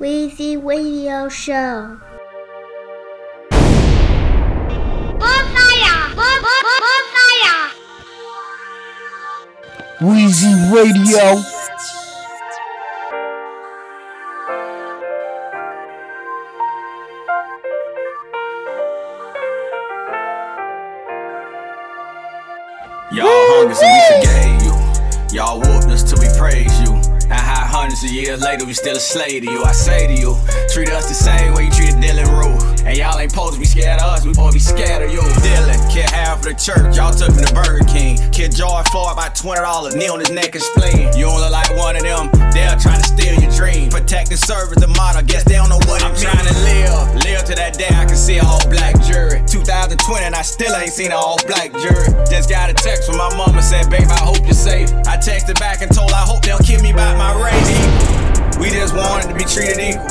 Weezy Radio Show. Weezy Radio. Later we still a slave to you. I say to you, treat us the same way you treated Dylann Roof. And y'all ain't supposed to be scared of us, we supposed to be scared of you. Dylann, kid half of the church, y'all took him to Burger King. Kid George Floyd by $20, knee on his neck and spleen. You don't look like one of them, they're trying to steal your dream. Protect and serve is the motto, guess they don't know what I'm trying to live. Live to that day I can see a whole black jury. 2020 and I still ain't seen a all black jury. Just got a text from my mama said, babe, I hope you're safe. I texted back and told I hope they don't kill me by my race. We just wanted to be treated equal.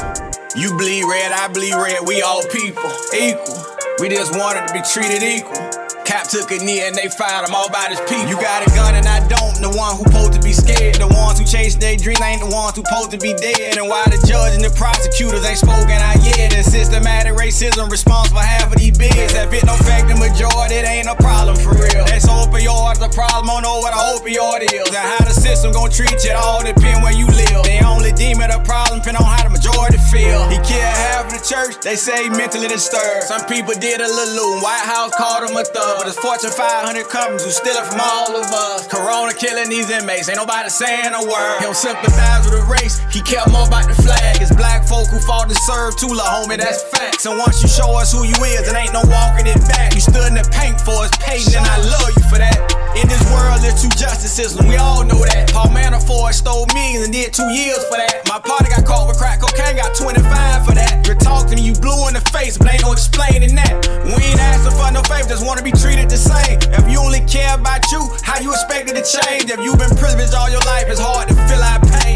You bleed red, I bleed red, we all people, equal. We just wanted to be treated equal. Kap took a knee and they fired him all by his people. You got a gun and I don't. The one who supposed to be scared. The ones who chase their dreams ain't the ones who supposed to be dead. And why the judge and the prosecutors ain't spoken out yet. And systematic racism responsible half of these bids. If it don't affect the majority, it ain't a problem for real. That's opioid the problem. I don't know what a opioid is. And how the system gon' treat you, all depend where you live. They only deem it a problem depend on how the majority feel. He killed half of the church, they say mentally disturbed. Some people did a little loot. White House called him a thug. But it's Fortune 500 companies who steal it from all of us. Corona killing these inmates, ain't nobody saying a word. He don't sympathize with the race, he care more about the flag. It's black folk who fought to serve Tula, homie, that's facts. And once you show us who you is, it ain't no walking it back. You stood in the paint for us, Peyton, and I love you for that. In this world, there's two justice systems, we all know that. Paul Manafort stole millions and did two years for that. My partner got caught with crack cocaine, got 25 for that. You talk to me, you blue in the face, but ain't no explaining that. We ain't asking for no favor, just wanna be treated the same. If you only care about you, how you expect it to change? If you've been privileged all your life, it's hard to feel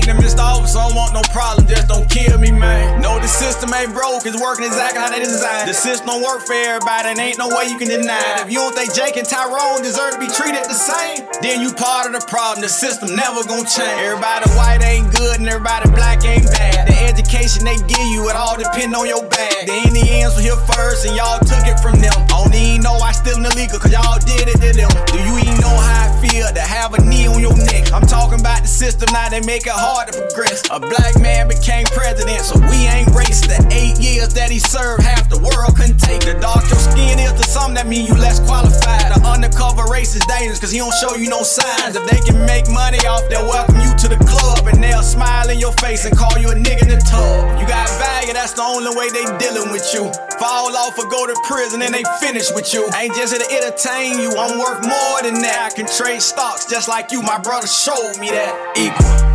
pain. And Mr. Officer, I don't want no problem, just don't kill me, man. No, the system ain't broke, it's working exactly how they designed. The system don't work for everybody, and ain't no way you can deny it. If you don't think Jake and Tyrone deserve to be treated the same, then you part of the problem. The system never gonna change. Everybody white ain't good, and everybody black ain't bad. The education they give you, it all depend on your bag. The Indians were here first, and y'all took it from them. I know I still illegal, cause y'all did it to them. Do you even know how I feel to have a knee on your neck? I'm talking about the system now, they make it hard to progress. A black man became president, so we ain't racist. The eight years that he served, half the world couldn't take. The dark your skin is to some, that mean you less qualified. The undercover race is dangerous, cause he don't show you no signs. If they can make money off, they'll welcome you to the club, and they'll smile in your face and call you a nigga in the tub. You got value, that's the only way they dealing with you. Fall off or go to prison, and they finish with you. I ain't just here to entertain you, I'm worth more than that. I can trade stocks just like you, my brother showed me that. Equal.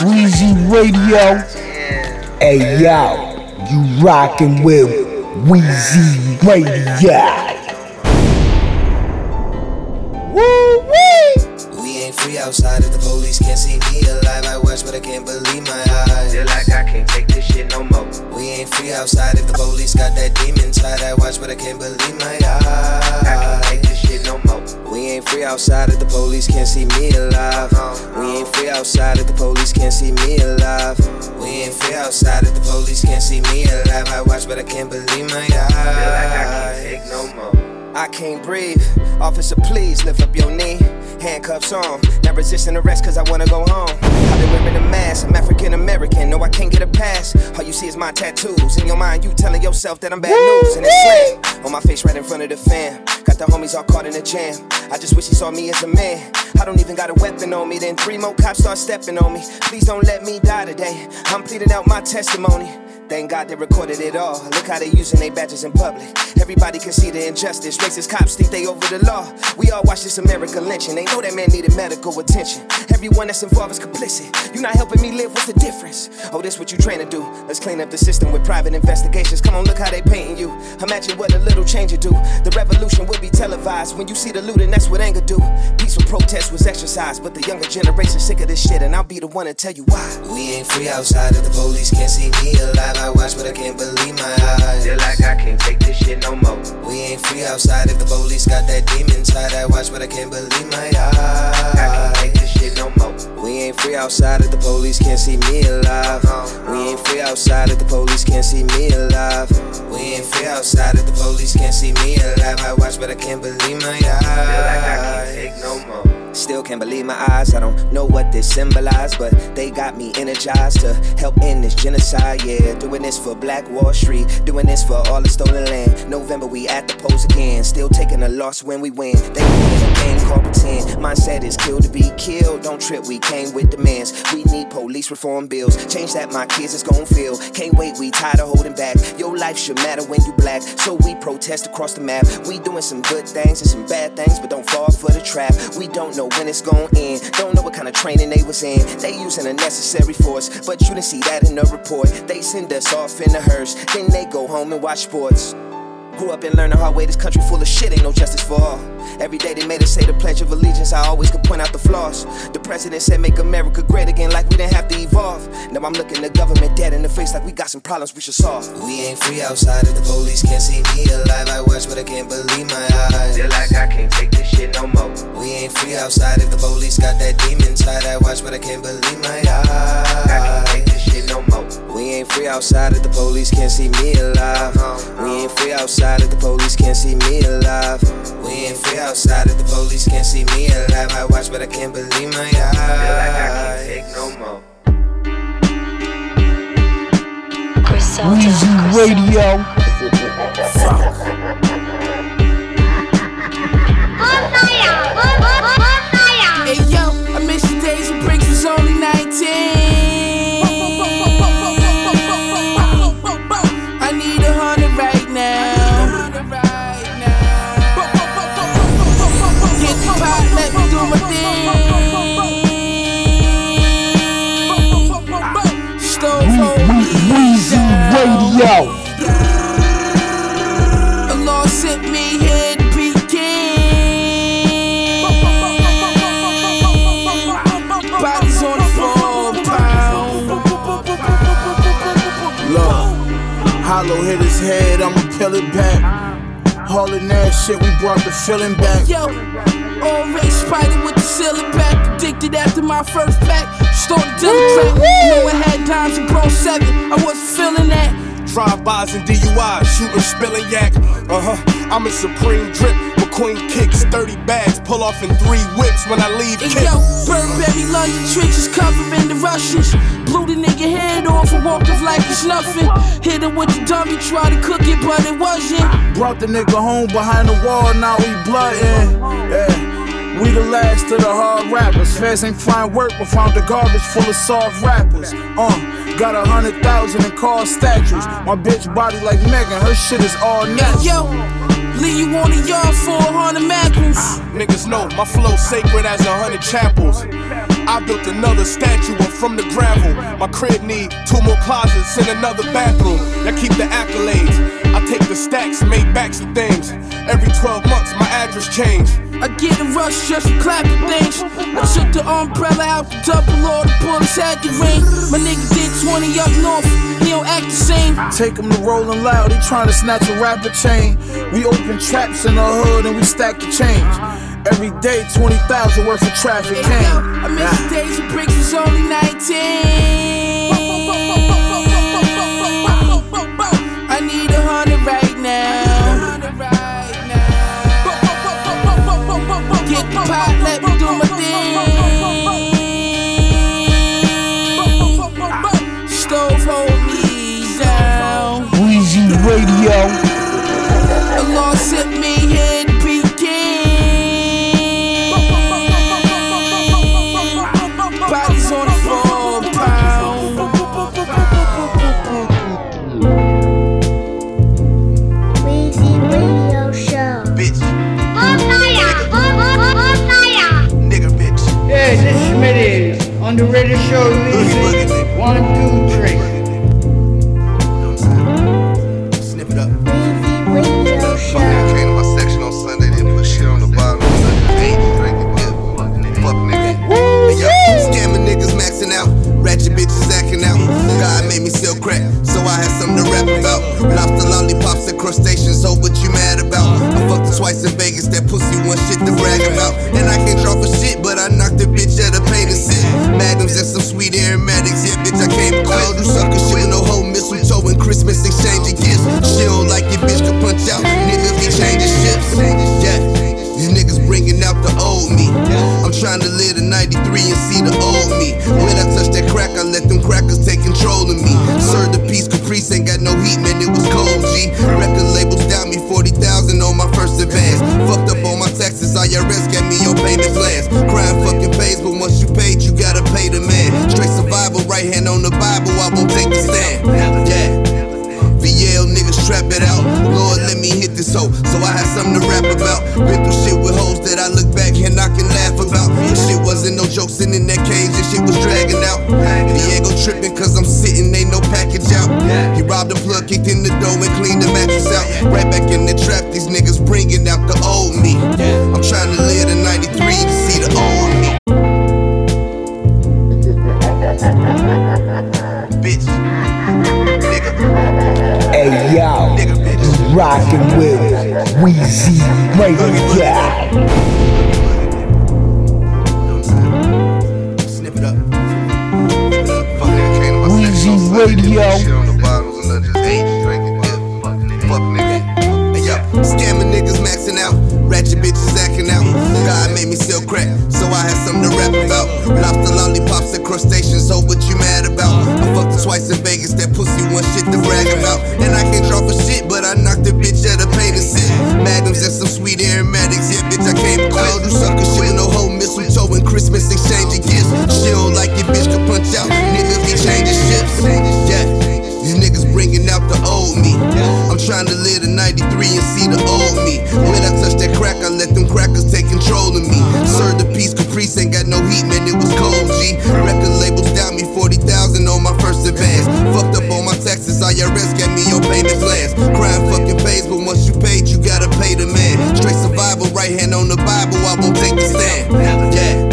Weezy Radio. Hey yo, you rockin' with Weezy Radio. Outside if the police can't see me alive. I watch, but I can't believe my eyes. Feel like I can't take this shit no more. We ain't free outside if the police got that demon inside. I watch, but I can't believe my eyes. I can't take this shit no more. We ain't free outside if the police can't see me alive. We ain't free outside if the police can't see me alive. We ain't free outside if the police can't see me alive. I watch, but I can't believe my eyes. Feel like I can't take no more. I can't breathe. Officer, please lift up your knee. Handcuffs on. Not resisting arrest cause I wanna go home. Been wearing a mask. I'm African American. No, I can't get a pass. All you see is my tattoos. In your mind, you telling yourself that I'm bad news. And it's slang on my face right in front of the fam. Got the homies all caught in a jam. I just wish he saw me as a man. I don't even got a weapon on me. Then three more cops start stepping on me. Please don't let me die today. I'm pleading out my testimony. Thank God they recorded it all. Look how they using their badges in public. Everybody can see the injustice. Racist cops think they over the law. We all watch this America lynching. They know that man needed medical attention. Everyone that's involved is complicit. You not helping me live. What's the difference? Oh, this what you trying to do? Let's clean up the system with private investigations. Come on, look how they painting you. Imagine what a little change would do. The revolution will be televised. When you see the looting, that's what anger do. Peaceful protest was exercised, but the younger generation sick of this shit, and I'll be the one to tell you why. We ain't free outside if the police can't see me alive. I watch, but I can't believe my eyes. Feel like I can't take this shit no more. We ain't free outside if the police got that demon inside. I watch, but I can't believe my eyes. I can't take eyes. this shit no more. We ain't free outside if the police can't see me alive. We ain't free outside if the police can't see me alive. We ain't free outside if the police can't see me alive. I watch, but I can't believe my eyes. Feel like I can't take no more. Still can't believe my eyes. I don't know what this symbolized, but they got me energized to help end this genocide. Yeah, doing this for Black Wall Street, doing this for all the stolen land. November, we at the polls again. Still taking a loss when we win. They in pretend. Mindset is kill to be killed. Don't trip, we came with demands. We need police reform bills. Change that, my kids is gon' feel. Can't wait, we tired of holding back. Your life should matter when you black. So we protest across the map. We doing some good things and some bad things, but don't fall for the trap. We don't know when it's gon' end. Don't know what kind of training they was in. They using a necessary force, but you didn't see that in the report. They send us off in a hearse, then they go home and watch sports. Grew up and learned the hard way. This country full of shit, ain't no justice for all. Every day they made us say the Pledge of Allegiance. I always could point out the flaws. The president said, Make America great again, like we didn't have to evolve. Now I'm looking the government dead in the face, like we got some problems we should solve. We ain't free outside if the police can't see me alive. I watch, but I can't believe my eyes. Feel like I can't take this shit no more. We ain't free outside if the police got that demon inside. I watch, but I can't believe my I can't take eyes. this shit no more. We ain't free outside if the police can't see me alive. We ain't free outside if the police can't see me alive. We ain't free outside if the police can't see me alive. I watch, but I can't believe my Feel like I can't take no more. Griselda. Weezy Radio. Hey down. Radio. The Lord sent me here to begin. Bodies on the floor, pound. Look, hollow hit his head, I'ma peel it back. Hauling that shit, we brought the feeling back. Yo, already spider with the ceiling back. Addicted after my first pack. Started dealing track. Know I had dimes and bro seven. I wasn't feeling that. Drive-bys and DUIs, shooting, spilling yak. Uh huh. I'm a supreme drip. McQueen kicks, 30 bags, pull off in three whips when I leave. Kick. yo, Burberry London trenches covering the Russians. Blew the nigga head off and walked off like it's nothing. Hit him with the dummy, tried to cook it, but it wasn't. Brought the nigga home behind the wall, now we bloodin'. Yeah. We the last of the hard rappers. Feds ain't find work, but found the garbage full of soft rappers. Uh, got a hundred thousand in car statues. My bitch body like Megan, her shit is all natural. yo, leave you on the yard for a hundred macros. Niggas know my flow sacred as a hundred chapels. I built another statue up from the gravel. My crib need two more closets and another bathroom. I keep the accolades. I take the stacks make backs of things. Every 12 months, my address change. I get a rush just clapping things. I took the umbrella out the double or the bullets had the ring. My nigga did 20 up north, he don't act the same. Take him to rolling loud, he tryna snatch a rapper chain. We open traps in the hood and we stack the change. Every day, 20,000 worth of traffic came. I miss the days when bricks was only 19. Ratchet bitches acting out. God made me sell crack, so I had something to rap about. Lobster lollipops and crustaceans, so what you mad about? I fucked her twice in Vegas, that pussy one shit to brag about. And I can't draw for shit, but Christmas exchanging gifts. She don't like your bitch, to punch out. Niggas be changing ships. Yeah, you niggas bringing out the old me. I'm trying to live the 93 and see the old me. When I touch that crack, I let them crackers take control of me. Serve the peace, Caprice ain't got no heat, man, it was cold, G. Record labels down me 40,000 on my first advance. Fucked up on my taxes, IRS got me something to rap about. Been through shit with hoes that I look back and I can laugh about. This shit wasn't no joke sitting in that cage, this shit was dragging out. Diego tripping cause I'm sitting, ain't no package out. He robbed a plug, kicked in the door and cleaned the mattress out. Right back in the trap, these niggas bringing out the old me. I'm trying to live the 93 to see the old me. Bitch, nigga. Hey, yo. Nigga rocking with Weezy Radio. Snip it up. Fuck nigga came to my Weezy section on Sunday, didn't Radio. put shit on the bottles and I just ate, drank and dipped. Fuck nigga. Hey, yo, scamming niggas maxing out, ratchet bitches acting out. God made me sell crack, so I had something to rap about. Lobster lollipops and crustaceans, so what you mad about? I fucked her twice in Vegas, that pussy one shit to brag about. And I can't draw for shit, trying to live the 93 and see the old me. When I touch that crack, I let them crackers take control of me. Serve the peace, Caprice ain't got no heat, man, it was cold, G. Record labels down me 40,000 on my first advance. Fucked up on my taxes, IRS gave me your payment plans. Crime fucking pays, but once you paid, you gotta pay the man. Straight survival, right hand on the Bible, I won't take the stand. Yeah.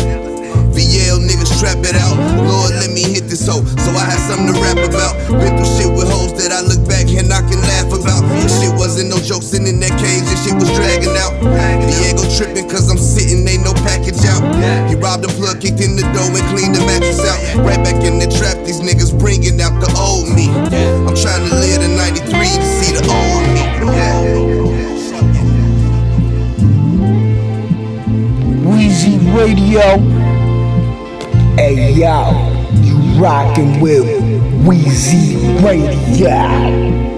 VL niggas trap it out. Lord, let me hit this hoe, so I had something to rap about. Been Wasn't no joke sitting in that cage, this shit was dragging out. Tripping cause I'm sitting, ain't no package out. He robbed plug, kicked in the and cleaned the mattress out. Right back in the trap, these niggas bringing out the old me. I'm trying to live the 93 to see the old me. Weezy Radio. Hey yo, you rockin' with Weezy Radio.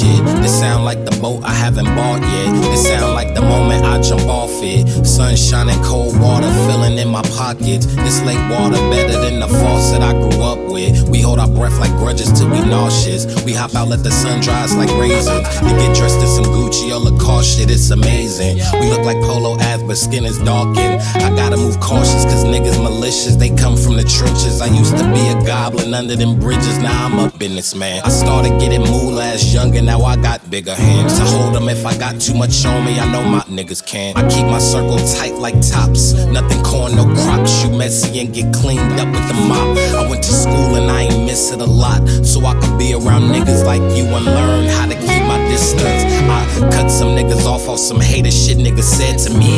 Shit. This sound like the boat I haven't bought yet. This sound like the moment I jump off it. Sun shining, cold water filling in my pockets. This lake water better than the faucet I grew hold our breath like grudges till we nauseous. We hop out, let the sun dry us like raisins. They get dressed in some Gucci or Lacoste shit, it's amazing. We look like polo ads, but skin is darkened. I gotta move cautious, cause niggas malicious. They come from the trenches. I used to be a goblin under them bridges, now I'm a businessman. I started getting moolah as younger, now I got bigger hands. I hold them if I got too much on me, I know my niggas can. I keep my circle tight like tops. Nothing corn, no crops. You messy and get cleaned up with the mop. I went to school and I ain't miss it a lot. So I could be around niggas like you and learn how to keep my distance. I cut some niggas off off some hater shit niggas said to me.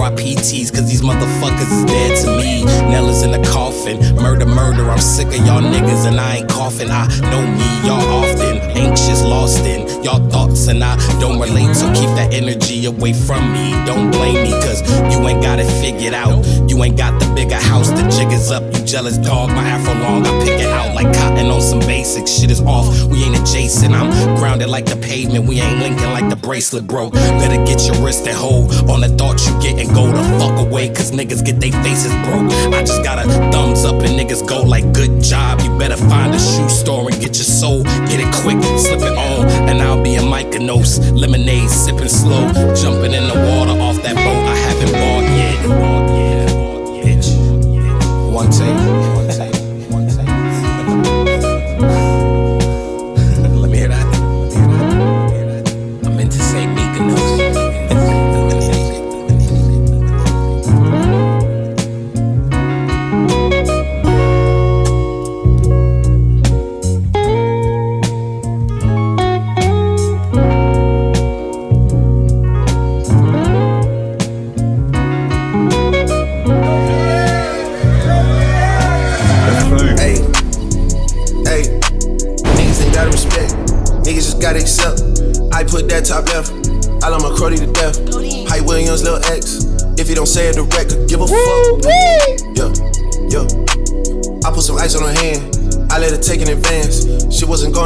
RIPTs, cause these motherfuckers is dead to me. Nella's in the coffin. Murder, murder, I'm sick of y'all niggas and I ain't coughing. I know me, y'all often anxious, lost in y'all thoughts and I don't relate. So keep that energy away from me. Don't blame me, cause you ain't got it figured out. You ain't got the bigger house, the jig is up. You jealous dog, my afro long, I pick it out like cotton on some basics. Shit is off, we ain't adjacent. I'm grounded like the pavement, we ain't linking like the bracelet broke. Better get your wrist and hold on the thoughts you get and go the fuck away, cause niggas get their faces broke. I just got a thumbs up and niggas go like good job. You better find a shoe store and get your soul. Get it quick, slip it on, and I'll be a Mykonos. Lemonade sipping slow, jumping in the water off that boat I haven't bought yet. Bitch. One take, one take,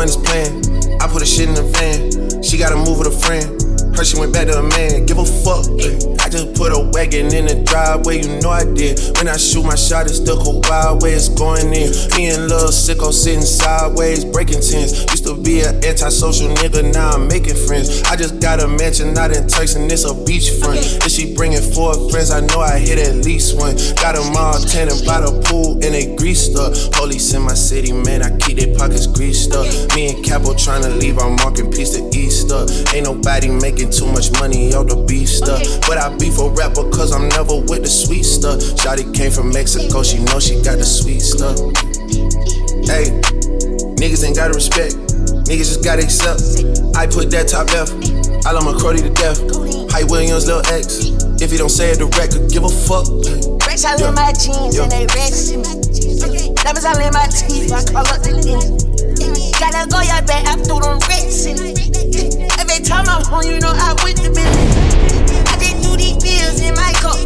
Going as planned. I put a shit in the van. She gotta move with a friend. Her she went back to a man. Give a fuck. I just put a wagon in the driveway, you know I did. When I shoot my shot, it's go wild way it's going in. Me and Lil Sicko sitting sideways, breaking tents. Used to be an antisocial nigga, now I'm making friends. I just got a mansion out in Turks and it's a beachfront. If she bringing four friends, I know I hit at least one. Got them all tanning by the pool and they greased up. Police in my city, man, I keep their pockets greased up. Me and Capo trying to leave our marking piece to Easter. Ain't nobody making too much money out the beef stuff. But I beef a rapper cause I'm never with the sweet stuff. Shotty came from Mexico, she know she got the sweet stuff. Hey, niggas ain't gotta respect. Niggas just gotta accept. I put that top left. I love my Crody to death. Hype Williams, Lil X. If he don't say it direct, could give a fuck. Racks all in my jeans and they in. Diamonds all in my teeth, I call up the. Gotta go your back, I threw them it. Every time I'm home, you know I went to bed. I just do these pills in my cup.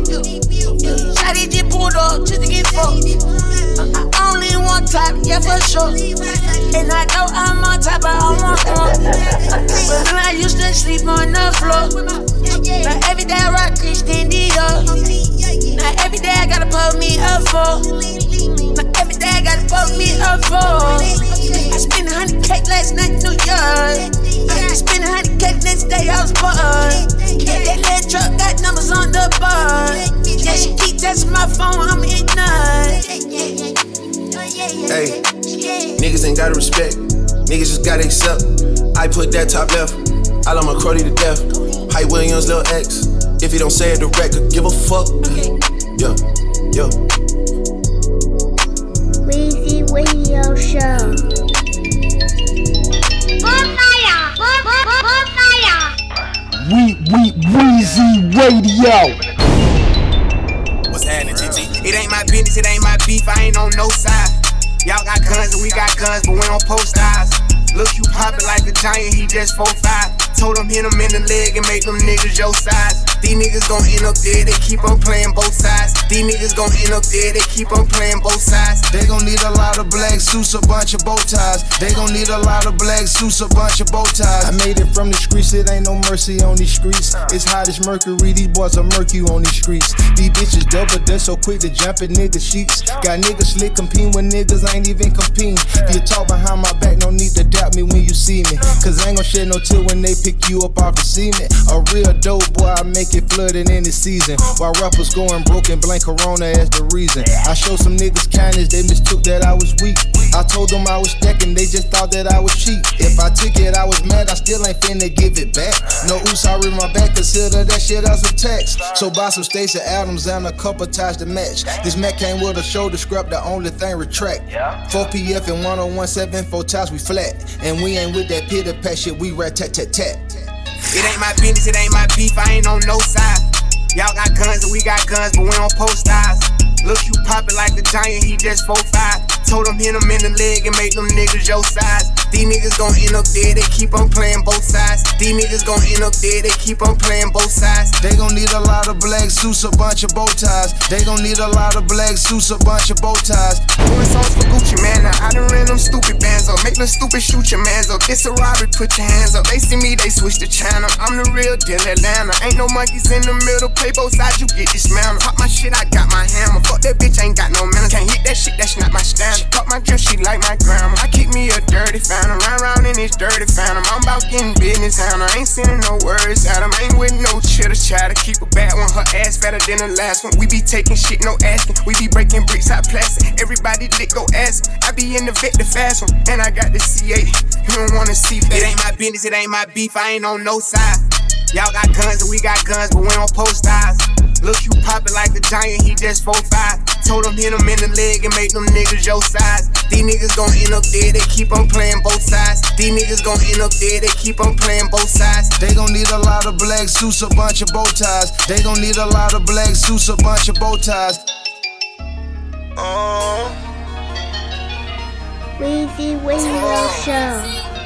Shotty just pulled up just to get fucked. I only one type, yeah for sure. And I know I'm on top, but I want more. When I used to sleep on the floor. Now every day I rock Christian Dior. Now every day I gotta put me up for. I gotta put me up for. I spent a hundred cake last night in New York. I spent a hundred cake next day I was bored. Yeah, that little truck got numbers on the bar. Yeah, she keep testing my phone, I'm ignorant. Hey, niggas ain't gotta respect. Niggas just gotta accept. I put that top left. I love my Crody to death. Hype Williams, Lil X. If he don't say it direct, give a fuck. Yeah, yeah. Weezy Radio Show. We, we, Weezy Radio. What's happening, GG? It ain't my business, it ain't my beef, I ain't on no side. Y'all got guns and we got guns, but we don't post eyes. Look, you poppin' like a giant, he just 4'5. Told him hit him in the leg and make them niggas your size. These niggas gon' end up dead, they keep on playing both sides. These niggas gon' end up dead, they keep on playing both sides. They gon' need a lot of black suits, a bunch of bow ties. They gon' need a lot of black suits, a bunch of bow ties. I made it from the streets, it ain't no mercy on these streets. It's hot as mercury, these boys are murky on these streets. These bitches double, they're so quick to jump in niggas' sheets. Got niggas slick competing with niggas, ain't even competing. If you talk behind my back, no need to doubt me when you see me. Cause I ain't gon' shed no tear when they pick you up off the cement. A real dope boy, I make it flooded in the season. While rappers going broke and blame Corona as the reason. I showed some niggas kindness, they mistook that I was weak. I told them I was stacking, they just thought that I was cheap. If I took it, I was mad, I still ain't finna give it back. No oops, I read my back, consider that shit as a tax. So buy some Stacy Adams and a couple ties to match. This Mac came with a shoulder scrap, the only thing retract. 4 PF and 1017, four ties, we flat. And we ain't with that pitter pat shit, we rat tat tat tat. It ain't my business, it ain't my beef, I ain't on no side. Y'all got guns and we got guns, but we don't post eyes. Look, you poppin' like a giant, he just 4'5. Told him hit him in the leg and make them niggas your size. These niggas gon' end up dead, they keep on playing both sides. These niggas gon' end up dead, they keep on playing both sides. They gon' need a lot of black suits, a bunch of bow ties. They gon' need a lot of black suits, a bunch of bow ties. Doing songs for Gucci, man. Now I done ran them stupid bands up. Make them stupid shoot your mans up. This a robbery, put your hands up. They see me, they switch the channel. I'm the real deal Atlanta. Ain't no monkeys in the middle. Play both sides, you get dismantled. Pop my shit, I got my hammer. Fuck that bitch, ain't got no manners. Can't hit that shit, that's not my standard. She cut my drip, she like my grandma. I keep me a dirty phantom. Run around in this dirty phantom. I'm about getting business out. I ain't sending no words at him. Ain't with no chitter chatter. Keep a bad one, her ass fatter than the last one. We be taking shit, no asking. We be breaking bricks out plastic. Everybody lick, go ask. I be in the vet, the fast one. And I got the C8. You don't wanna see that. It ain't my business, it ain't my beef. I ain't on no side. Y'all got guns and we got guns, but we don't post eyes. Look, you poppin' like a giant, he just 4'5. Told him hit him in the leg and make them niggas your size. These niggas gon' end up dead, they keep on playing both sides. These niggas gon' end up dead, they keep on playing both sides. They gon' need a lot of black suits, a bunch of bow ties. They gon' need a lot of black suits, a bunch of bow ties. Oh. Weezy Radio Show.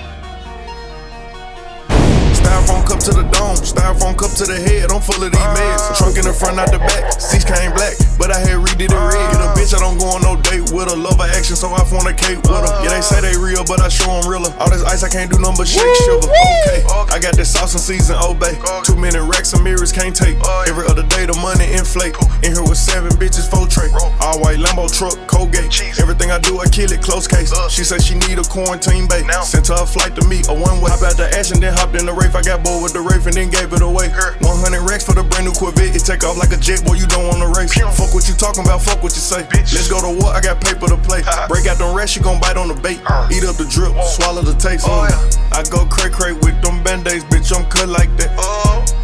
Styrofoam cup to the dome, styrofoam cup to the head. I'm full of these meds. Trunk in the front, out the back. Seats came black, but I had redid it red. Get a bitch, I don't go on no date with with her, love her action, so I fornicate with her. Yeah, they say they real, but I show them realer. All this ice, I can't do nothing but shake shiver. Okay, I sauce and season, oh, obey. Too many racks and mirrors can't take. Every other day, the money inflate. In here with seven bitches, four tray. All white Lambo truck, Colgate. Everything I do, I kill it, close case. She said she need a quarantine bait. Sent her a flight to me, a one way. Hop out the ash and then hopped in the Wraith. I got bored with the Wraith and then gave it away. 100 racks for the brand new Corvette. It take off like a jet, boy, you don't wanna race. Fuck what you talking about, fuck what you say. Let's go to war, I got paper to play. Break out them racks, you gon' bite on the bait. Eat up the drip, swallow the taste. Oh, I go cray cray with them band aids, bitch, I'm cut like that.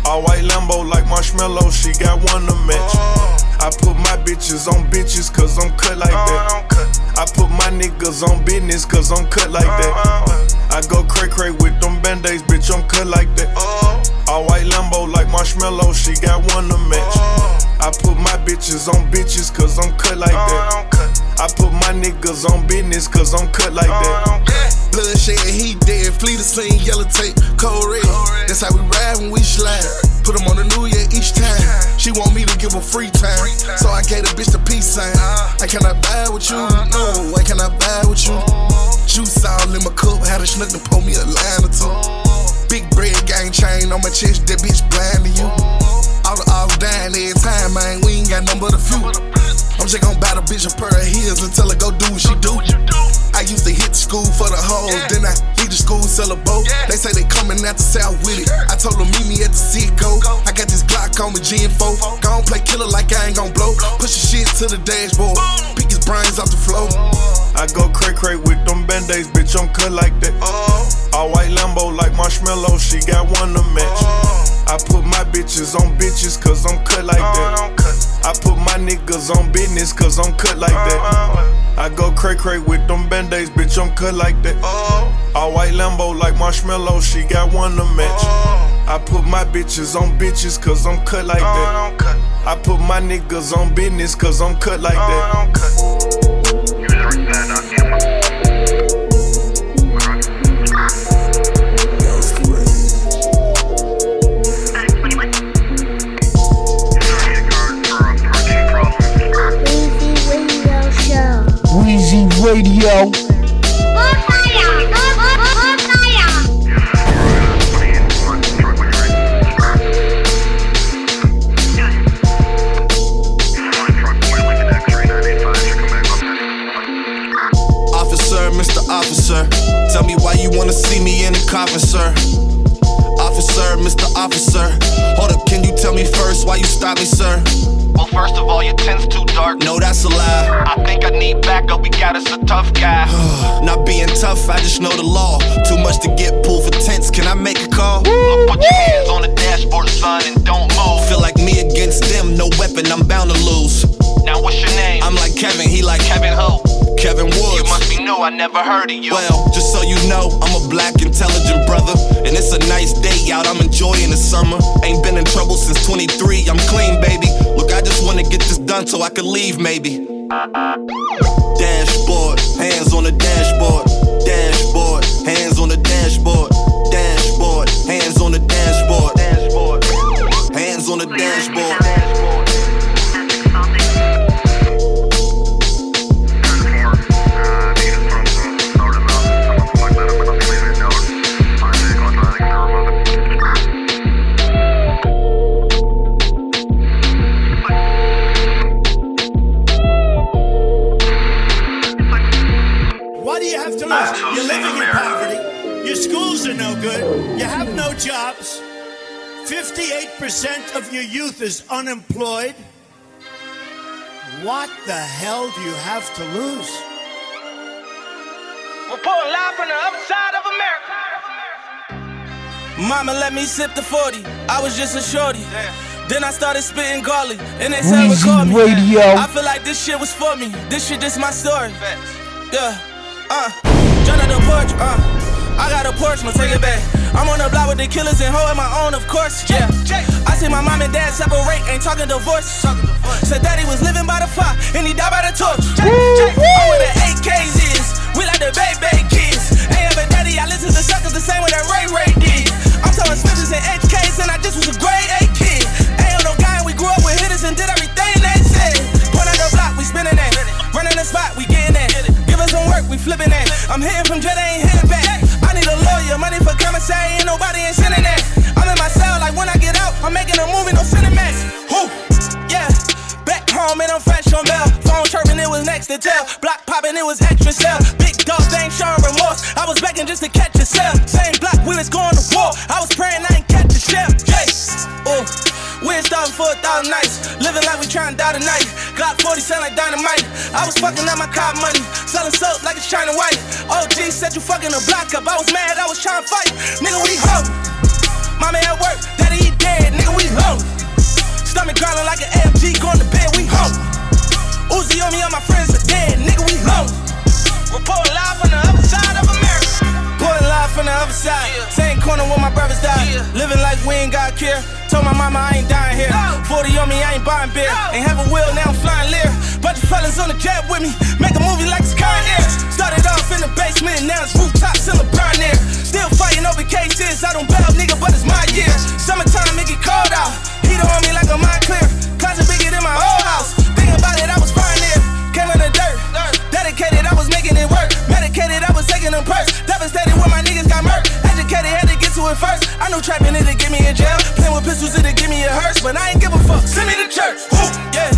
All white Lambo like marshmallow, she got one to match. I put my bitches on bitches, cause I'm cut like oh, that. I put my niggas on business, cause I'm cut like that. I go cray cray with them band aids, bitch, I'm cut like that. All white Lambo like marshmallow, she got one to match. I put my bitches on bitches, cause I'm cut like oh, that. I put my niggas on business, cause I'm cut like oh, that. Bloodshed, he dead. Flee the scene, yellow tape, cold red. That's how we ride when we slide. Put him on the new year each time. She want me to give her free time. So I gave the bitch the peace sign. Uh-huh. I cannot buy with you. Uh-huh. No, I cannot buy with you. Uh-huh. Juice all in my cup. Had a schnook to pull me a line or two. Big bread gang chain on my chest. That bitch blind to you. All the all dying every time, man. We ain't got nothing but a few. I'm just gonna buy the bitch a pair of heels and tell her go do what she do. I used to hit the school for the hoes, then I leave the school, sell a boat. They say they coming out the south with it. I told them meet me at the Citgo. I got this Glock on me, G4. Gon' play killer like I ain't gon' blow. Push the shit to the dashboard. Pick his brains off the floor. Oh. I go cray cray with them band aids, bitch, I'm cut like that. Oh. All white Lambo like marshmallow, she got one to match. Bitches, cause I'm cut like that. I put my niggas on business, cause I'm cut like that. I go cray cray with them band aids, bitch, I'm cut like that. All white Lambo like marshmallow, she got one to match. I put my bitches on bitches, cause I'm cut like that. I put my niggas on business, cause I'm cut like that. Radio. Officer, Mr. Officer, tell me why you wanna see me in the coffin, sir. Officer, Mr. Officer, hold up, can you tell me first why you stopped me, sir? Well, first of all, your tent's too dark. No, that's a lie. I think I need backup. We got us a tough guy. Not being tough, I just know the law. Too much to get pulled for tents. Can I make a call? Look, put your hands on the dashboard, son, and don't move. Feel like me against them, no weapon, I'm bound to lose. Now, what's your name? I'm like Kevin, he like Kevin who? Kevin Woods. New. I never heard of you. Well, just so you know, I'm a black, intelligent brother. And it's a nice day out, I'm enjoying the summer. Ain't been in trouble since 23, I'm clean, baby. Look, I just wanna get this done so I can leave, maybe. Dashboard, hands on the dashboard. Dashboard, hands on the. Dashboard, 58% of your youth is unemployed. What the hell do you have to lose? Reporting live from the other side of America. Mama let me sip the 40. I was just a shorty. Then I started spitting garlic, and they said Weezy record me. Radio. I feel like this shit was for me. This shit is my story. Yeah, uh, John the porch, uh. I got a porch, no take it back. I'm on the block with the killers and holding my own, of course. Yeah, I see my mom and dad separate, ain't talking divorce. Said daddy was living by the fire and he died by the torch. I'm where the AKs is, we like the Bay kids. Ain't ever daddy, I listen to suckers the same way that Ray Ray did. I'm talking Smithers and to tell. Block popping, it was extra cell. Big dog, they ain't showing remorse. I was begging just to catch a cell. Same block, we was going to war. I was praying I ain't catch a shell. Yes. Ooh. We're starving for a thousand nights. Living like we trying to die tonight. Glock 40 sound like dynamite. I was fucking up my car money. Selling soap like it's China white. OG said you fucking a block up. I was mad, I was trying to fight. Nigga, we home. Mommy at work, daddy he dead. Nigga, we home. Stomach growling like an AMG, going to bed, we home. Uzi on me, all my friends are dead, nigga, we home. Reporting live from the other side of America. Reporting live from the other side. Same corner where my brothers died. Living like we ain't got care. Told my mama I ain't dying here. 40 on me, I ain't buying beer. Ain't have a will, now I'm flying Lear. Bunch of fellas on the jet with me. Make a movie like it's Con Air. Started off in the basement, now it's rooftops in the burn air. Still fighting over cases. I don't bail, nigga, but it's my year. Summertime, it get cold out. Heat on me like a mind clear. Devastated when my niggas got murked. Educated, had to get to it first. I knew trapping it'd get me in jail. Playing with pistols, it'd give me a hearse. But I ain't give a fuck. Send me to church. Woo. Yeah.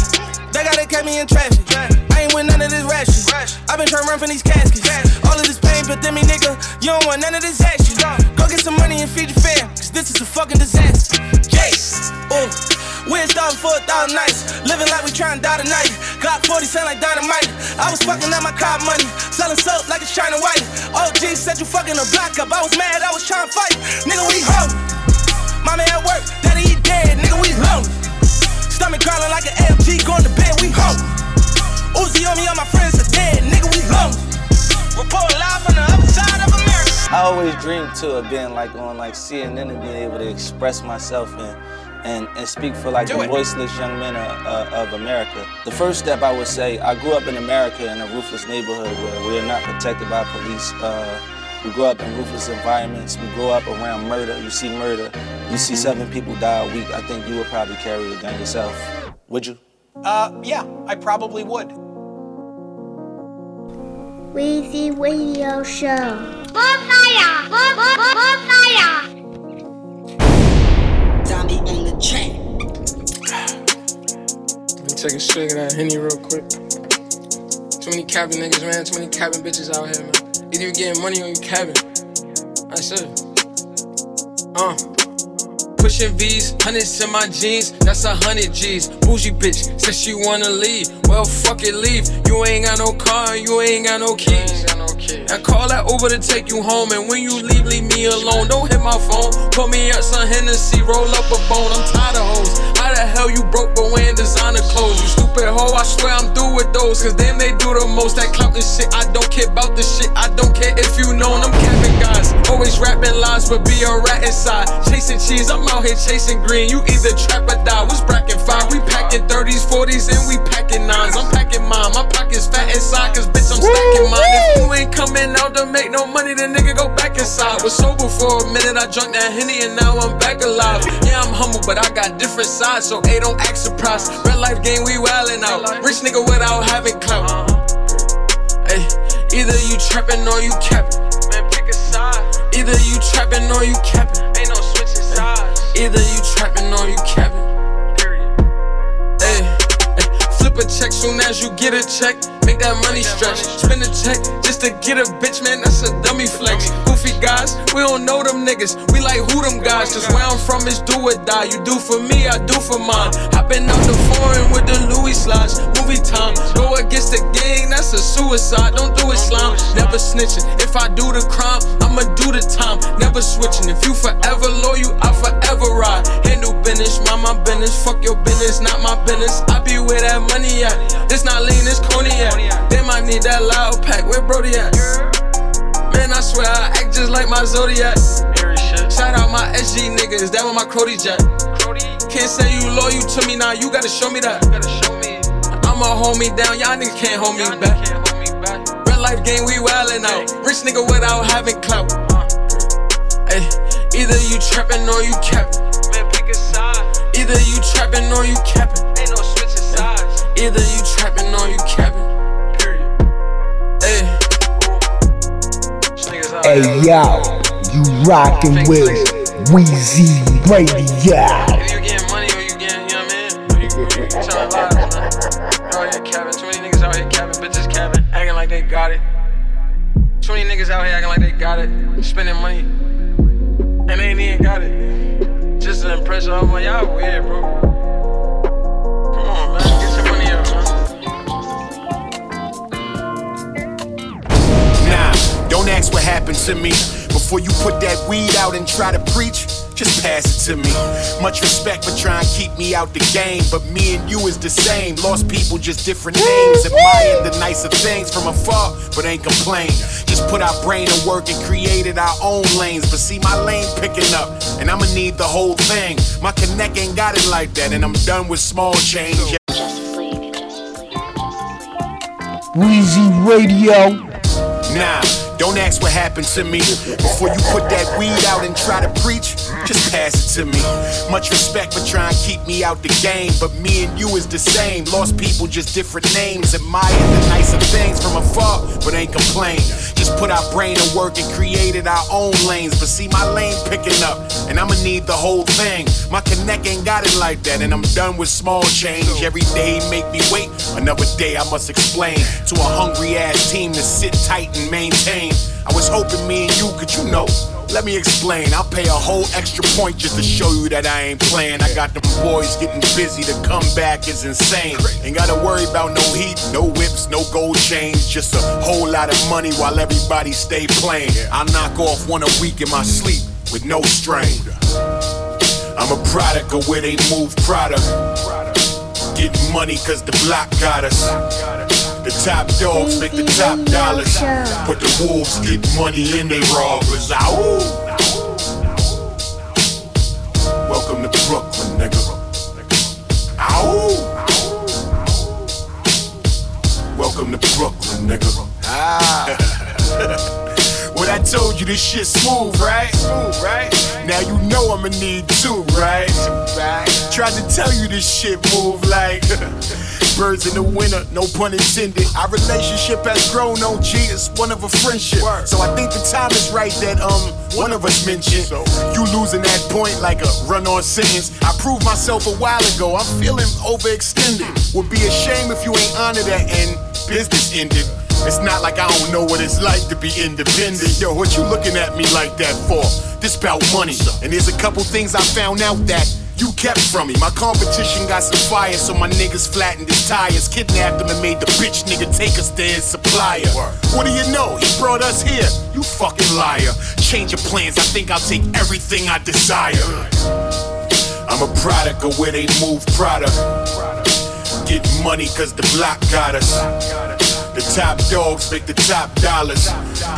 They gotta catch me in traffic. I ain't with none of this ratchet. i been trying to run from these caskets. All of this pain, but then me, nigga, you don't want none of this action. Go get some money and feed your fam, cause this is a fucking disaster. Yes. Ooh. We're starving for a thousand nights. Living like we trying to die tonight. Glock 40 sound like dynamite. I was fucking up my car money. Selling soap like it's China white. OG said you fucking a block up. I was mad, I was trying to fight. Nigga, we home. Mommy at work, daddy he dead. Nigga, we home. Stomach growling like an AMG, going to bed, we home. Uzi on me, all my friends are dead. Nigga, we home. Report live from the other side of America. I always dreamed too of being like on like CNN and being able to express myself and and, and speak for like Do the it. voiceless young men of, uh, of America. The first step I would say, I grew up in America in a ruthless neighborhood where we're not protected by police. Uh, we grow up in ruthless environments. We grow up around murder. You see murder. You see seven people die a week. I think you would probably carry a gun yourself. Would you? Uh, yeah, I probably would. Weezy Radio Show. Bonfire! Bonfire! Zombie on the track. Let me take a swig of that Henny real quick. Too many capping niggas, man. Too many capping bitches out here, man. Either you getting money or you capping. That's it. Uh. Pushing V's, hundreds in my jeans, that's a hundred G's. Bougie bitch, says she wanna leave. Well, fuck it, leave. You ain't got no car, you ain't got no keys. I call that Uber to take you home, and when you leave, leave me alone. Don't hit my phone. Put me up some Hennessy, roll up a bone. I'm tired of hoes. The hell you broke but wearing designer clothes? You stupid hoe, I swear I'm through with those. Cause then they do the most. That clout and shit, I don't care about the shit. I don't care if you know them capping guys. Always rapping lies, but be a rat inside. Chasing cheese, I'm out here chasing green. You either trap or die. What's bracket five? We packing 30s, 40s, and we packing nines. I'm packing mine. My pockets fat inside, cause bitch, I'm stacking mine. If you ain't coming out to make no money, then nigga go back inside. Was sober for a minute, I drunk that Henny, and now I'm back alive. Yeah, I'm humble, but I got different sides, so A don't act surprised. Red life game, we wildin' out. Rich nigga without having clout. Hey, either you trapping or you capping. Man, pick a side. Either you trapping or you capping. Ain't no switching sides. Either you trapping or you capping. Hey, hey, flip a check soon as you get a check. Make that money stretch. Spend a check just to get a bitch, man. That's a dummy flex. Goofy guys, we don't know them niggas. We like who them guys. Cause where I'm from is do or die. You do for me, I do for mine. Hopping out the foreign with the Louis slides. Movie time. Go against the gang, that's a suicide. Don't do it, slime. Never snitching. If I do the crime, I'ma do the time. Never switching. If you forever loyal, I forever ride. Handle business, mind my business. Fuck your business, not my business. I be where that money at. It's not lean, it's cognac. Damn, I need that loud pack. Where Brody at? Man, I swear I act just like my Zodiac. Shout out my SG niggas, that was my Crody Jack. Can't say you loyal to me now, you gotta show me that. I'ma hold me down, y'all niggas can't hold me back. Red life game, we wildin' out. Rich nigga without having clout. Uh, hey, either you trappin' or you capping. Man, pick a side. Either you trappin' or you capping. Ain't no switching sides. Either you trapping or you capping. Hey yo, you rockin' with Weezy Radio. Either you getting money or you getting, you know what I mean? Or you, you telling lies, man. Out here capping. Too many niggas out here capping, bitches capping, acting like they got it. Too many niggas out here acting like they got it, spending money, and they ain't even got it. Just to impress y'all, like, y'all weird, bro. Don't ask what happened to me. Before you put that weed out and try to preach, just pass it to me. Much respect for trying to keep me out the game, but me and you is the same. Lost people, just different names. Admired the nicer things from afar, but ain't complain. Just put our brain to work and created our own lanes. But see my lane picking up, and I'ma need the whole thing. My connect ain't got it like that, and I'm done with small change. Weezy Radio. Nah, don't ask what happened to me. Before you put that weed out and try to preach, just pass it to me. Much respect for trying to keep me out the game, but me and you is the same. Lost people, just different names. Admired the nicer things from afar, but ain't complain. Just put our brain to work and created our own lanes. But see my lane picking up, and I'ma need the whole thing. My connect ain't got it like that, and I'm done with small change. Every day make me wait, another day I must explain to a hungry ass team to sit tight and maintain. I was hoping me and you could, you know. Let me explain. I'll pay a whole extra point just to show you that I ain't playing. I got them boys getting busy. The comeback is insane. Ain't gotta worry about no heat, no whips, no gold chains. Just a whole lot of money while everybody stay playing. I knock off one a week in my sleep with no strain. I'm a product of where they move product. Getting money cause the block got us. The top dogs make the top dollars. But the wolves get money and they robbers. Ow! Welcome to Brooklyn, nigga. Ow! Welcome to Brooklyn, nigga. Ah. What I told you, this shit smooth, right? Smooth, right? Now you know I'ma need two, right? Tried to tell you this shit move like birds in the winter, no pun intended. Our relationship has grown, on OG, it's one of a friendship. So I think the time is right that um one of us mentioned you losing that point like a run-on sentence. I proved myself a while ago. I'm feeling overextended. Would be a shame if you ain't honor that and business ended. It's not like I don't know what it's like to be independent. Yo, what you looking at me like that for? This bout money. And there's a couple things I found out that you kept from me. My competition got some fire, so my niggas flattened his tires. Kidnapped him and made the bitch nigga take us to his supplier. What do you know? He brought us here. You fucking liar. Change your plans, I think I'll take everything I desire. I'm a product of where they move product. Get money cause the block got us. The top dogs make the top dollars.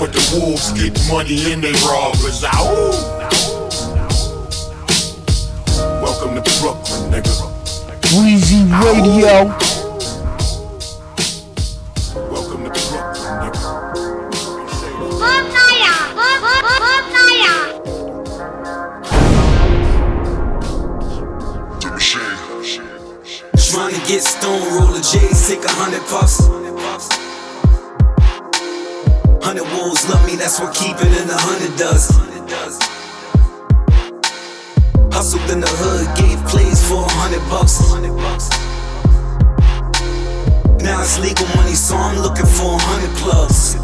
But the wolves get money and they robbers. Ow! Welcome to Brooklyn, nigga. Weezy Radio. Welcome to Brooklyn, nigga. Trying to get stone roller J's, take a hundred puffs. Hundred wolves love me, that's what keep it in the hundred does. Hustled in the hood, gave plays for a hundred bucks. Now it's legal money, so I'm looking for a hundred plugs.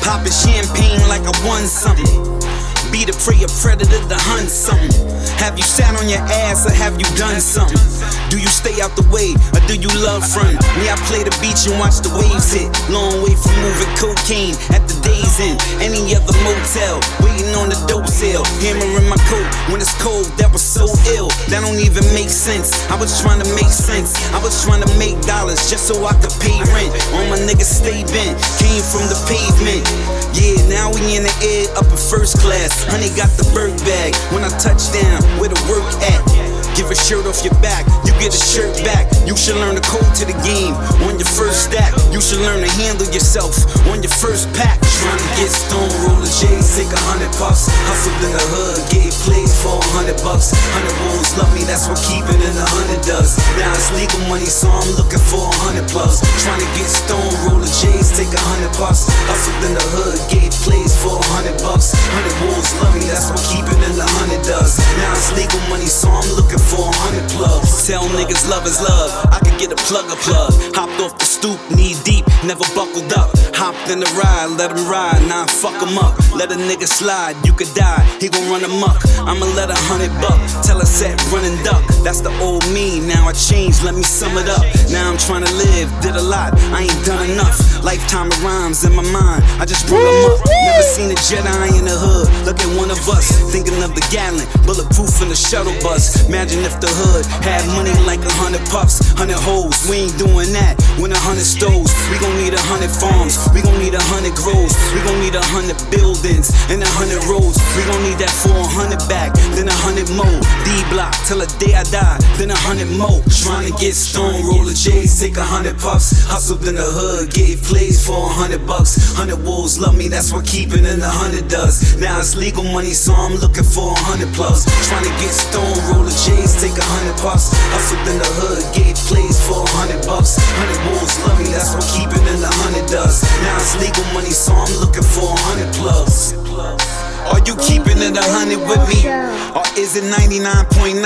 Popping champagne like I won something. Be the prey of predator to hunt something. Have you sat on your ass or have you done something? Do you stay out the way or do you love front? Me, I play the beach and watch the waves hit. Long way from moving cocaine at the day's end. Any other motel, waiting on the dope sale. Hammer in my coat when it's cold, that was so ill. That don't even make sense. I was trying to make sense. I was trying to make dollars just so I could pay rent. All my niggas stay bent, came from the pavement. Yeah, now we in the air up in first class. Honey got the bird bag. When I touch down, where the work at? Give a shirt off your back, you get a shirt back. You should learn the code to the game. On your first stack, you should learn to handle yourself. On your first pack, trying to get stone roller J's, take a hundred puffs. Hustled in the hood, gave plays for a hundred bucks. Hundred wolves love me, that's what keep it in the hundred does. Now it's legal money, so I'm looking for a hundred plus. Trying to get stone roller J's, take a hundred puffs. Hustled in the hood, gave plays for a hundred bucks. Hundred wolves love me, that's what keeping in the hundred does. Now it's legal money, so I'm looking for a hundred plugs. Tell niggas love is love. I can get a plug a plug. Hopped off the stoop, knee deep, never buckled up. Hopped in the ride, let him ride, now I fuck him up. Let a nigga slide, you could die, he gon' run amok. I'ma let a hundred buck, tell a set, run and duck. That's the old me, now I changed, let me sum it up. Now I'm trying to live, did a lot, I ain't done enough. Lifetime of rhymes in my mind, I just brought up. Never seen a Jedi in the hood, look at one of us. Thinking of the gallon, bulletproof in the shuttle bus. Imagine if the hood had money like a hundred puffs, hundred hoes. We ain't doing that. When a hundred stoves, we gon' need a hundred farms. We gon' need a hundred grows. We gon' need a hundred buildings and a hundred roads. We gon' need that for a hundred back, then a hundred more. D block till the day I die, then a hundred more. Trying to get stone, roll J's, take a hundred puffs. Hustled in the hood, gave plays for a hundred bucks. Hundred wolves love me, that's what keeping in the hundred does. Now it's legal money, so I'm looking for a hundred plus. Trying to get stone, roll a J's, take a hundred puffs. Hustled in the hood, gave plays for a hundred bucks. Hundred wolves love me, that's what keeping in the hundred does. Now it's legal money, so I'm looking for a hundred plus. Are you keeping it a hundred with me? Or is it 99.9?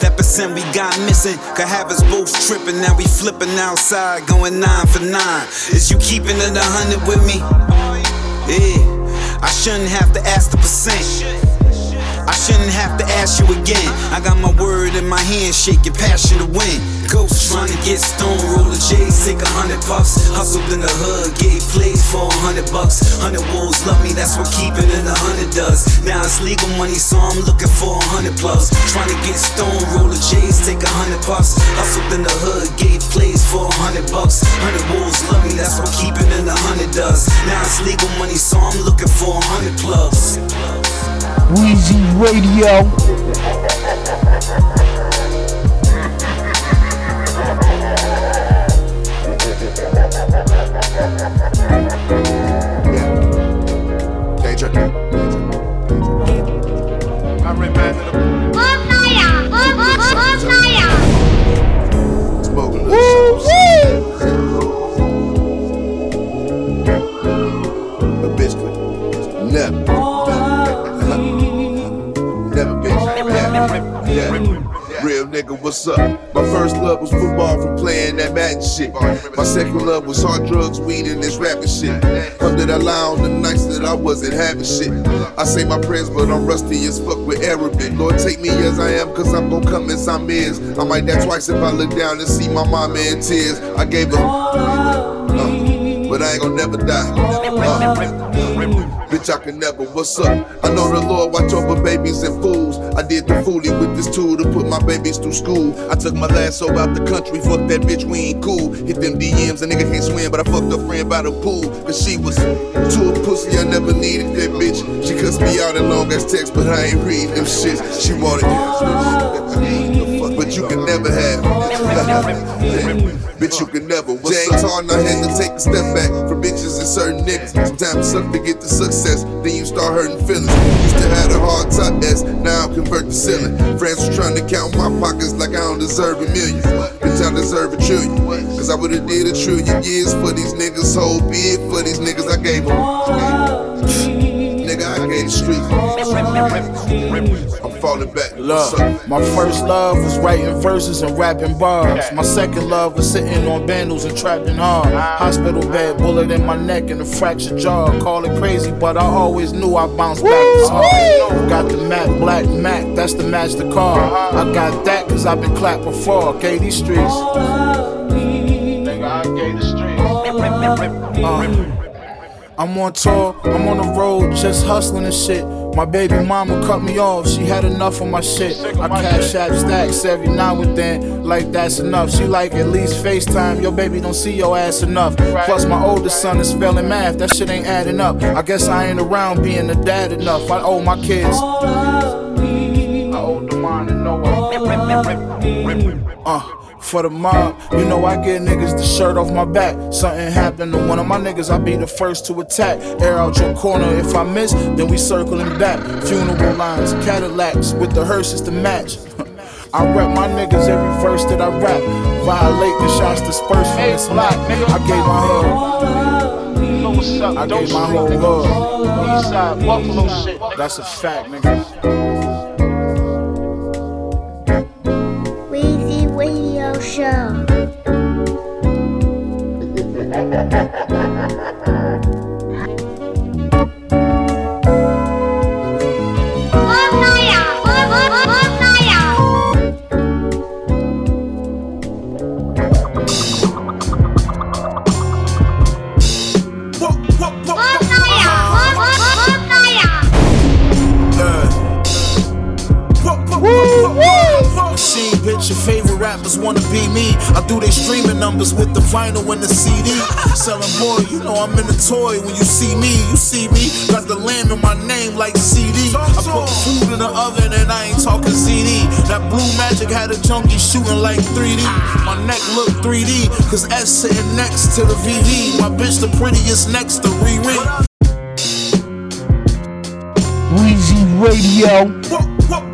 That percent we got missing could have us both tripping. Now we flipping outside, going nine for nine. Is you keeping it a hundred with me? Yeah, I shouldn't have to ask the percent. I shouldn't have to ask you again. I got my word in my hand, shaking passion to win. Ghost trying to get stone, roll a J's, take a hundred puffs. Hustled in the hood, gave plays for a hundred bucks. Hundred wolves love me, that's what keeping in the hundred does. Now it's legal money, so I'm looking for a hundred plus. Trying to get stone, roll a J's, take a hundred puffs. Hustled in the hood, gave plays for a hundred bucks. Hundred wolves love me, that's what keeping in the hundred does. Now it's legal money, so I'm looking for a hundred plus. Weezy Radio. I remember the Smoking A bitch could never, never nigga, what's up? My first love was football from playing that Madden shit. My second love was hard drugs, weed, and this rapping shit. How did I lie on the nights that I wasn't having shit? I say my prayers, but I'm rusty as fuck with Arabic. Lord, take me as I am, cause I'm gon' come as I'm is. I might die twice if I look down and see my mama in tears. I gave her, but I ain't gon' never die. Uh, Bitch, I can never, what's up? I know the Lord watch over babies and fools. I did the foolie with this tool to put my babies through school. I took my last soul out the country, fuck that bitch, we ain't cool. Hit them DMs, a nigga can't swim, but I fucked a friend by the pool. Cause she was too a pussy, I never needed that bitch. She cussed me out in long ass text, but I ain't reading them shit. She wanted but you can never have. Bitch, you can never. What's James Harden, I had to take a step back for bitches and certain niggas. Sometimes it suck to get the success, then you start hurting feelings. Used to have a hard top S, now I'm convert to ceiling. Friends was trying to count my pockets like I don't deserve a million. Bitch, I deserve a trillion. Cause I would've did a trillion years for these niggas. Whole bid for these niggas I gave them. Nigga, I gave the street. I'm falling back. Love. My first love was writing verses and rapping bars. My second love was sitting on bandals and trapping hard. Hospital bed, bullet in my neck and a fractured jaw. Call it crazy, but I always knew I bounced back this hard. Got the Mac, Black Mac, that's the match the car. I got that cause I've been clapped before. Gave these streets. Nigga, I gave the streets. Uh, I'm on tour, I'm on the road, just hustling and shit. My baby mama cut me off, she had enough of my shit. I cash app stacks every now and then, like that's enough. She like at least FaceTime, your baby don't see your ass enough. Plus, my oldest son is failing math, that shit ain't adding up. I guess I ain't around being a dad enough. I owe my kids. I owe the mine. Uh. For the mob, you know I get niggas the shirt off my back. Something happened to one of my niggas, I be the first to attack. Air out your corner, if I miss, then we circling back. Funeral lines, Cadillacs with the hearses to match. I rep my niggas every verse that I rap. Violate the shots dispersed from this block. I gave my hug. know what's up. I Don't gave my sleep, whole nigga. world. Eastside, Buffalo shit. That's a fact, nigga. Show. Machine bitch, your favorite rappers wanna be me. I do they streaming numbers with the vinyl and the CD. Selling boy, you know I'm in the toy when you see me. You see me, got the lamb in my name like CD. I put food in the oven and I ain't talking CD. That blue magic had a junkie shooting like 3D. My neck look 3D, cause S sitting next to the VV. My bitch the prettiest next to Riri. Weezy Radio. Uh-huh.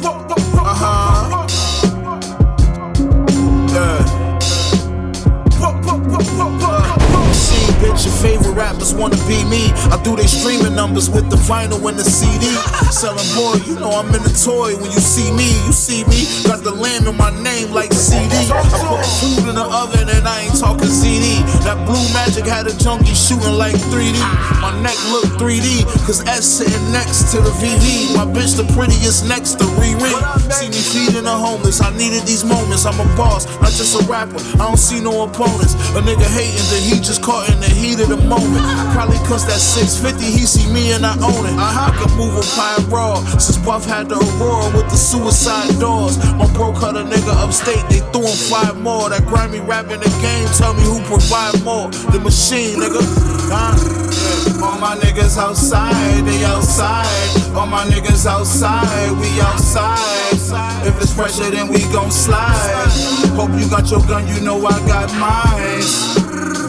Rappers wanna be me. I do they streaming numbers with the vinyl and the CD. Selling boy, you know I'm in the toy when you see me. You see me, got the lamb in my name like CD. I put food in the oven and I ain't talking CD. That blue magic had a junkie shooting like 3D. My neck look 3D, cause S sitting next to the VV. My bitch the prettiest next to Riri. See me feeding the homeless, I needed these moments. I'm a boss, not just a rapper. I don't see no opponents. A nigga hating that he just caught in the heat of the moment. Probably cause that 650, he see me and I own it. Uh-huh. I can move a pie raw, since Buff had the Aurora with the suicide doors. My bro cut a nigga upstate, they threw him five more. That grimy rap in the game, tell me who provide more. The machine, nigga. Huh? Yeah. All my niggas outside, they outside. All my niggas outside, we outside. If it's pressure, then we gon' slide. Hope you got your gun, you know I got mine.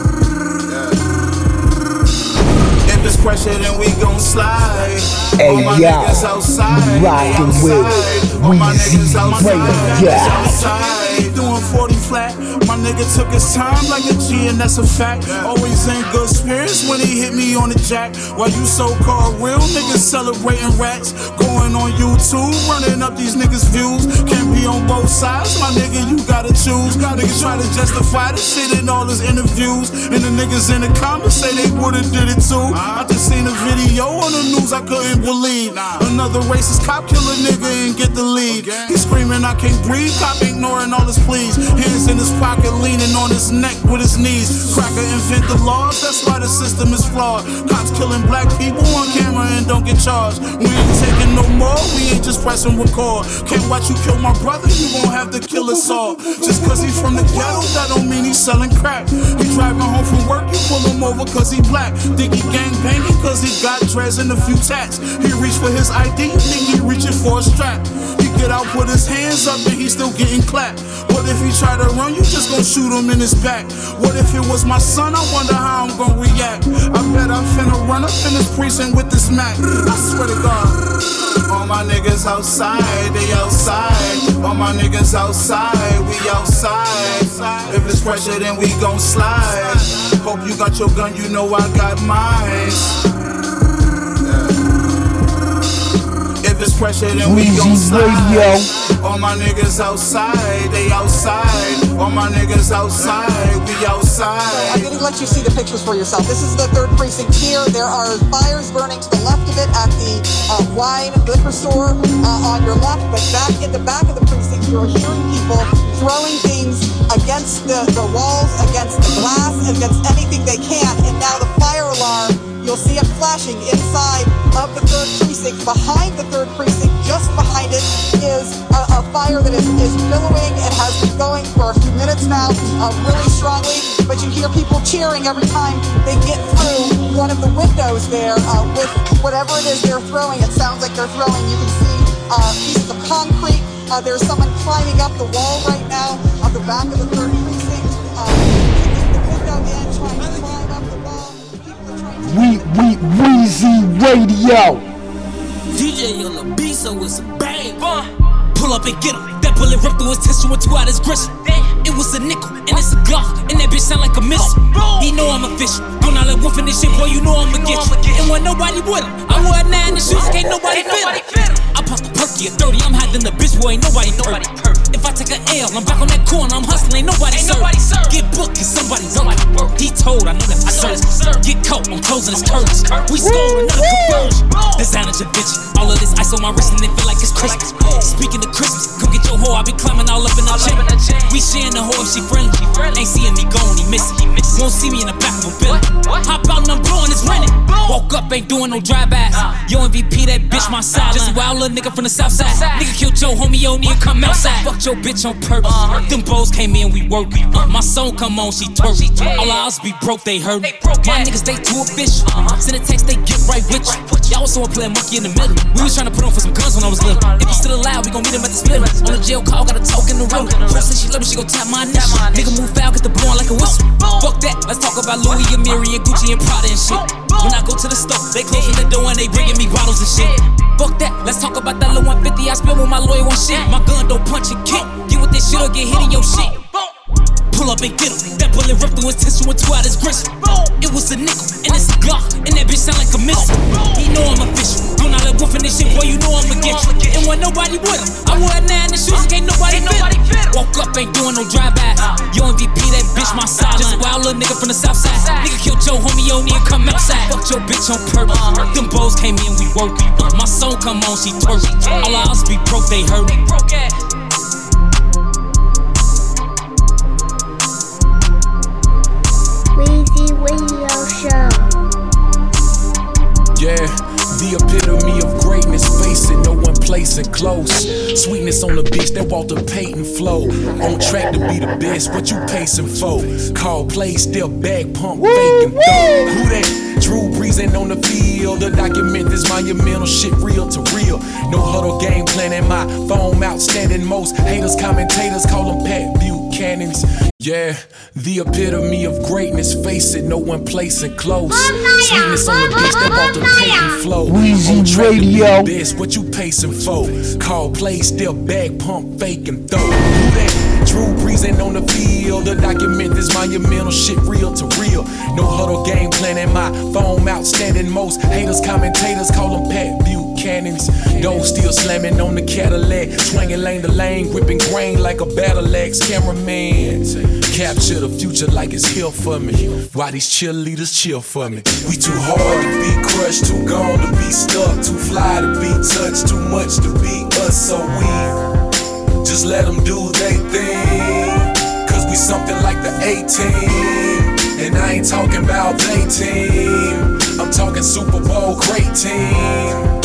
If it's pressure, then we gon' slide. Hey, All my yo, niggas outside, you they rockin' with outside. All my Weezy niggas outside, Radio. outside. Doing 40 flat. My nigga took his time like a G, and that's a fact. Always in good spirits when he hit me on the jack. While you so called real niggas celebrating rats. Going on YouTube, running up these niggas' views. Can't be on both sides, my nigga, you gotta choose. Niggas try to justify this shit in all his interviews. And the niggas in the comments say they would've did it too. Ah. I just seen a video on the news I couldn't believe. Another racist cop kill a nigga and get the lead. He screaming, I can't breathe. Cop ignoring all his pleas. Hands in his pocket, leaning on his neck with his knees. Cracker invent the laws, that's why the system is flawed. Cops killing black people on camera and don't get charged. We ain't taking no more, we ain't just pressing record. Can't watch you kill my brother, you won't have to kill us all. Just cause he from the ghetto, that don't mean he's selling crack. He driving home from work, you pull him over cause he black. Think he gang banging cause he got dreads and a few tats. He reached for his ID, think he reaching for a strap. He get out, put his hands up, and he still getting clapped. What if he try to run, you just gon' shoot him in his back? What if it was my son, I wonder how I'm gon' react. I bet I'm finna run up in this precinct with this Mac. I swear to God. All my niggas outside, they outside. All my niggas outside, we outside. If it's pressure, then we gon' slide. Hope you got your gun, you know I got mine. Pressure, then we gon' slide. All my niggas outside, they outside. All my niggas outside, we outside. I'm gonna let you see the pictures for yourself. This is the third precinct here. There are fires burning to the left of it at the uh, wine liquor store uh, on your left, but back in the back of the precinct, you're hearing people throwing things against the, the walls, against the glass, against anything they can. And now the fire alarm, you'll see it flashing inside of the third precinct. Behind the third precinct, just behind it, is a, a fire that is, is billowing and has been going for a few minutes now, uh, really strongly. But you hear people cheering every time they get through one of the windows there uh, with whatever it is they're throwing. It sounds like they're throwing, you can see uh, pieces of concrete. Uh, there's someone climbing up the wall right now on the back of the third precinct. We, we, Weezy Radio. DJ on the beat, so it's a bang. Pull up and get him. That bullet ripped through his tissue and two out his gristle. It was a nickel and it's a Glock, and that bitch sound like a missile. He know I'm official. Going out like woofing this shit, boy, you know I'ma get you. And when nobody with him, I wear a nine in shoes, can't nobody fit him. I pop a perky at 30, I'm hiding the bitch, boy, ain't nobody nobody If I take a L, I'm back on that corner, I'm hustling, ain't nobody served. Get booked, cause somebody work. He told, I know that's absurd. Get caught, I'm closing his curtains. We scored another conversion. Designer Da Vinci, all of this ice on my wrist and it feel like it's Christmas. Speaking of Christmas, come get your hoe, I be climbing all up in the chain. We sharing the hoe if she friendly. Ain't seeing me going, he missing. Won't see me in the back of a Billy. Hop out and I'm blowing, it's raining. Woke up, ain't doing no drive-bys. Yo, MVP, that bitch my side. Just a wild little nigga from the south side. Nigga killed your homie, yo, need come outside. Fuck your bitch on purpose. Them bros came in, we work. Uh, my song come on, she twerk. All hours be broke, they hurt. My niggas, they too official. Send a text, they get right with you. Y'all was someone playing monkey in the middle. We was trying to put on for some guns when I was little. If you still alive, we gon' meet him at the split. On the jail call, got a talk in the road. Say she love me, she gon' tap my initial. Nigga move out, get the blowing like a whistle. Fuck that, let's talk about Louis, Amiri, and Gucci and Prada and shit. When I go to the store, they closing the door and they bringing me bottles and shit. Fuck that, let's talk about that little 150 I spent with my lawyer on shit. My gun don't punch and kick. Get with this shit or get hit in your shit. Pull up and get him. That bullet ripped through his tissue and two out his gristle. It was a nickel, and it's a Glock, and that bitch sound like a missile. He know I'm official. You not like woofing this shit, boy, you know I'ma get you. And when nobody with him, I wear a nine in the shoes, can't nobody fit him. Woke up, ain't doing no drive-bys. Yo, MVP, that bitch my side. Just a wild little nigga from the south side. Nigga killed your homie, yo, to come outside. Fuck your bitch on purpose. Them bows came in, we work. My song come on, she twerk. All our house be broke, they hurt. Weezy Radio Show. Yeah, the epitome of greatness. Face it, no one place it close. Sweetness on the beach, that Walter Payton flow. On track to be the best, what you pacing for? Call play, still bag pump, fake and throw. Who that? Drew Brees ain't on the field. The document this monumental shit real to real. No huddle game plan in my phone outstanding. Most haters, commentators call them Pat Buchanan's. Yeah, the epitome of greatness. Face it, no one place it close. Sweetness on the beach, that Walter Payton flow. Weezy On track to be Radio. the best, what you pacing for? Call play, still bag pump, fake and throw. Who that? Drew Brees ain't on the field. The document this monumental shit real to real. No huddle game plan in my phone outstanding. Most haters, commentators call them Pat Buchanan's. Those still slamming on the Cadillac. Swinging lane to lane, gripping grain like a battle axe. Cameraman. Capture the future like it's here for me. Why these cheerleaders chill for me? We too hard to be crushed, too gone to be stuck, too fly to be touched, too much to be us. So we just let them do they thing. Cause we something like the 18. And I ain't talking about they team. I'm talking Super Bowl great team.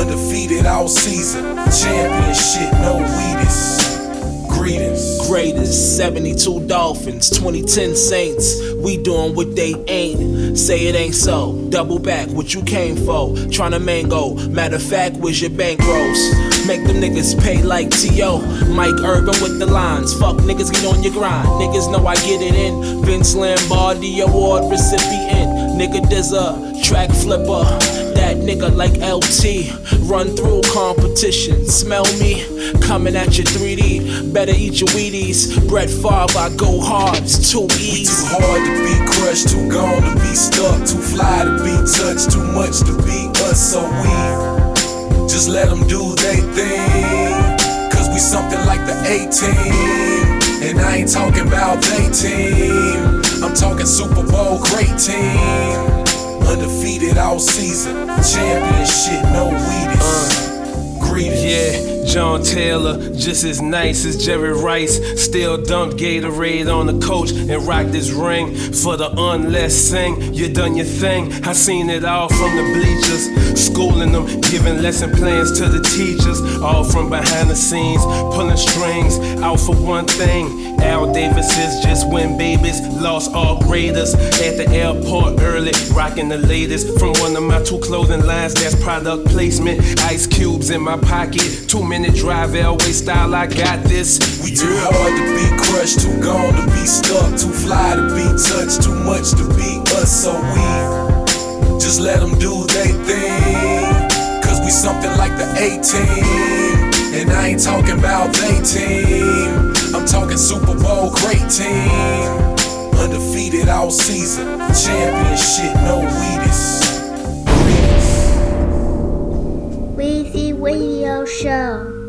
Undefeated all season. Championship, no weedest. Greetings. Greatest 72 Dolphins, 2010 Saints. We doing what they ain't. Say it ain't so. Double back what you came for. Tryna mango. Matter of fact, where's your bankrolls? Make them niggas pay like T.O. Mike Irvin with the lines. Fuck niggas, get on your grind. Niggas know I get it in. Vince Lombardi Award recipient. Nigga, there's a track flipper. That nigga like LT. Run through competition. Smell me coming at you 3D. Better eat your Wheaties. Brett Favre, I go hard. It's too easy. Too hard to be crushed, too gone to be stuck, too fly to be touched, too much to be us. So we just let them do they thing. Cause we something like the 18. And I ain't talking about they team. I'm talking Super Bowl great team. Undefeated all season. Championship, no weedest. Uh, Greetings. Yeah, John Taylor, just as nice as Jerry Rice. Still dumped Gatorade on the coach and rocked his ring. For the unless sing, you done your thing. I seen it all from the bleachers. Schooling them, giving lesson plans to the teachers. All from behind the scenes, pulling strings. Out for one thing. Al Davis is just win babies. Lost all graders at the airport early. Rocking the latest from one of my two clothing lines. That's product placement. Ice cubes in my pocket. Two minute drive, Elway style. I got this. We too hard to be crushed, too gone to be stuck, too fly to be touched, too much to be us. So we just let them do their thing. Cause we something like the 18. And I ain't talking about they team. I'm talking Super Bowl great team. Undefeated all season. Championship, no weedies. Weezy Radio Show.